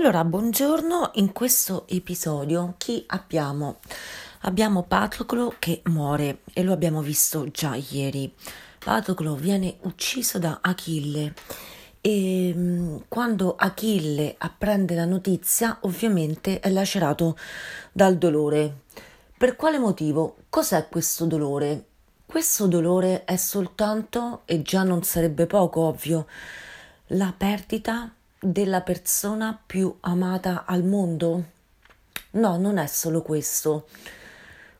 Allora, buongiorno, in questo episodio chi abbiamo? Abbiamo Patroclo che muore e lo abbiamo visto già ieri. Patroclo viene ucciso da Achille e mm, quando Achille apprende la notizia ovviamente è lacerato dal dolore. Per quale motivo? Cos'è questo dolore? Questo dolore è soltanto, e già non sarebbe poco ovvio, la perdita della persona più amata al mondo? No, non è solo questo.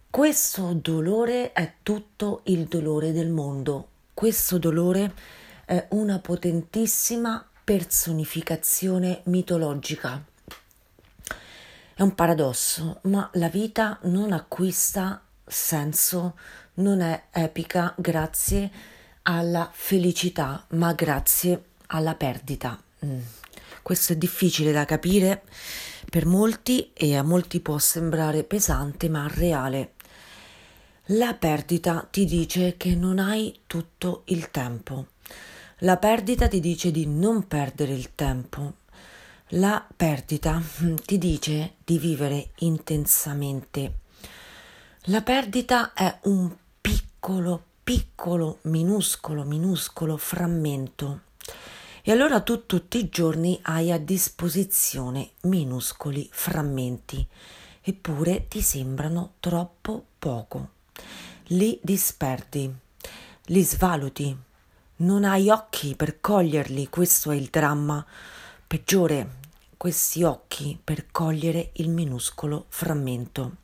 Questo dolore è tutto il dolore del mondo. Questo dolore è una potentissima personificazione mitologica. È un paradosso, ma la vita non acquista senso, non è epica grazie alla felicità, ma grazie alla perdita. Mm. Questo è difficile da capire per molti e a molti può sembrare pesante ma reale. La perdita ti dice che non hai tutto il tempo. La perdita ti dice di non perdere il tempo. La perdita ti dice di vivere intensamente. La perdita è un piccolo, piccolo, minuscolo, minuscolo frammento e allora tu tutti i giorni hai a disposizione minuscoli frammenti, eppure ti sembrano troppo poco. Li disperdi, li svaluti, non hai occhi per coglierli, questo è il dramma. Peggiore, questi occhi per cogliere il minuscolo frammento.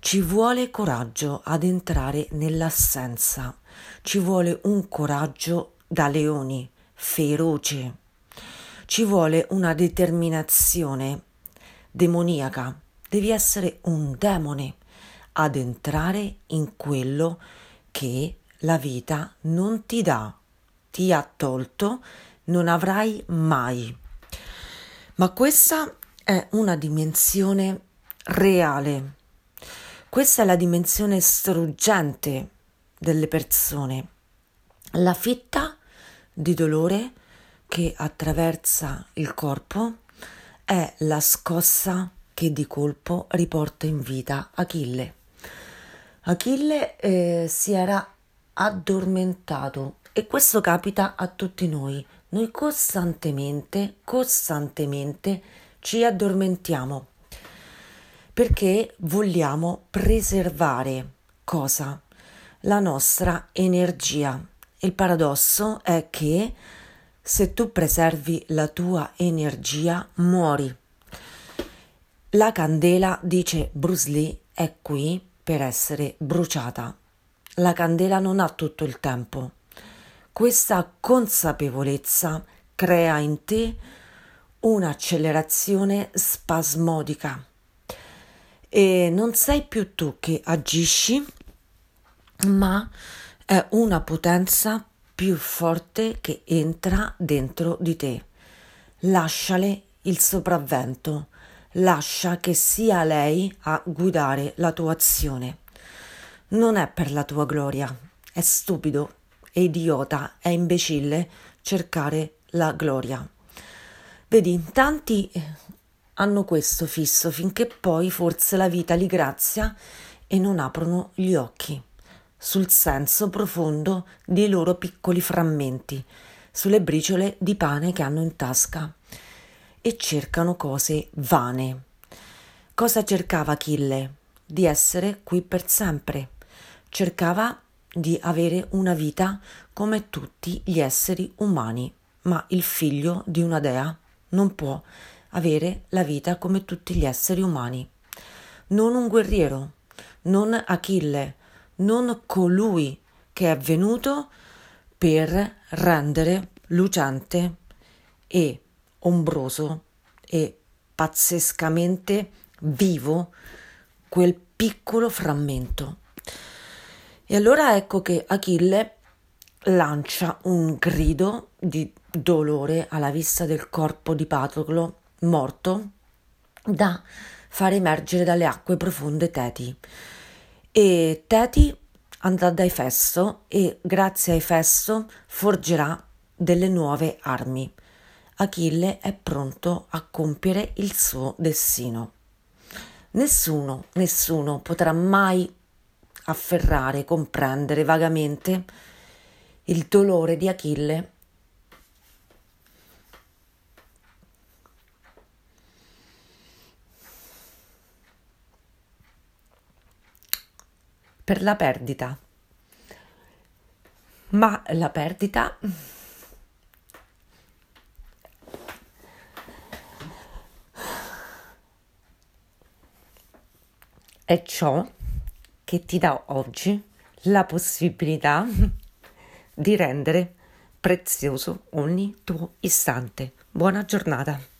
Ci vuole coraggio ad entrare nell'assenza, ci vuole un coraggio da leoni, feroce. Ci vuole una determinazione demoniaca. Devi essere un demone ad entrare in quello che la vita non ti dà, ti ha tolto, non avrai mai. Ma questa è una dimensione reale. Questa è la dimensione struggente delle persone. La fitta di dolore che attraversa il corpo è la scossa che di colpo riporta in vita Achille. Achille eh, si era addormentato e questo capita a tutti noi. Noi costantemente, costantemente ci addormentiamo perché vogliamo preservare cosa? La nostra energia il paradosso è che se tu preservi la tua energia, muori. La candela, dice Bruce Lee, è qui per essere bruciata. La candela non ha tutto il tempo. Questa consapevolezza crea in te un'accelerazione spasmodica e non sei più tu che agisci, ma è una potenza più forte che entra dentro di te. Lasciale il sopravvento, lascia che sia lei a guidare la tua azione. Non è per la tua gloria, è stupido, è idiota, è imbecille cercare la gloria. Vedi, tanti eh, hanno questo fisso finché poi forse la vita li grazia e non aprono gli occhi sul senso profondo dei loro piccoli frammenti, sulle briciole di pane che hanno in tasca e cercano cose vane. Cosa cercava Achille? Di essere qui per sempre. Cercava di avere una vita come tutti gli esseri umani, ma il figlio di una dea non può avere la vita come tutti gli esseri umani. Non un guerriero, non Achille, non colui che è venuto per rendere lucente e ombroso e pazzescamente vivo quel piccolo frammento. E allora ecco che Achille lancia un grido di dolore alla vista del corpo di Patroclo morto da far emergere dalle acque profonde Teti e Teti andrà da Efesso e grazie a Efesso forgerà delle nuove armi. Achille è pronto a compiere il suo destino. Nessuno, nessuno potrà mai afferrare, comprendere vagamente il dolore di Achille per la perdita. Ma la perdita è ciò che ti dà oggi la possibilità di rendere prezioso ogni tuo istante. Buona giornata.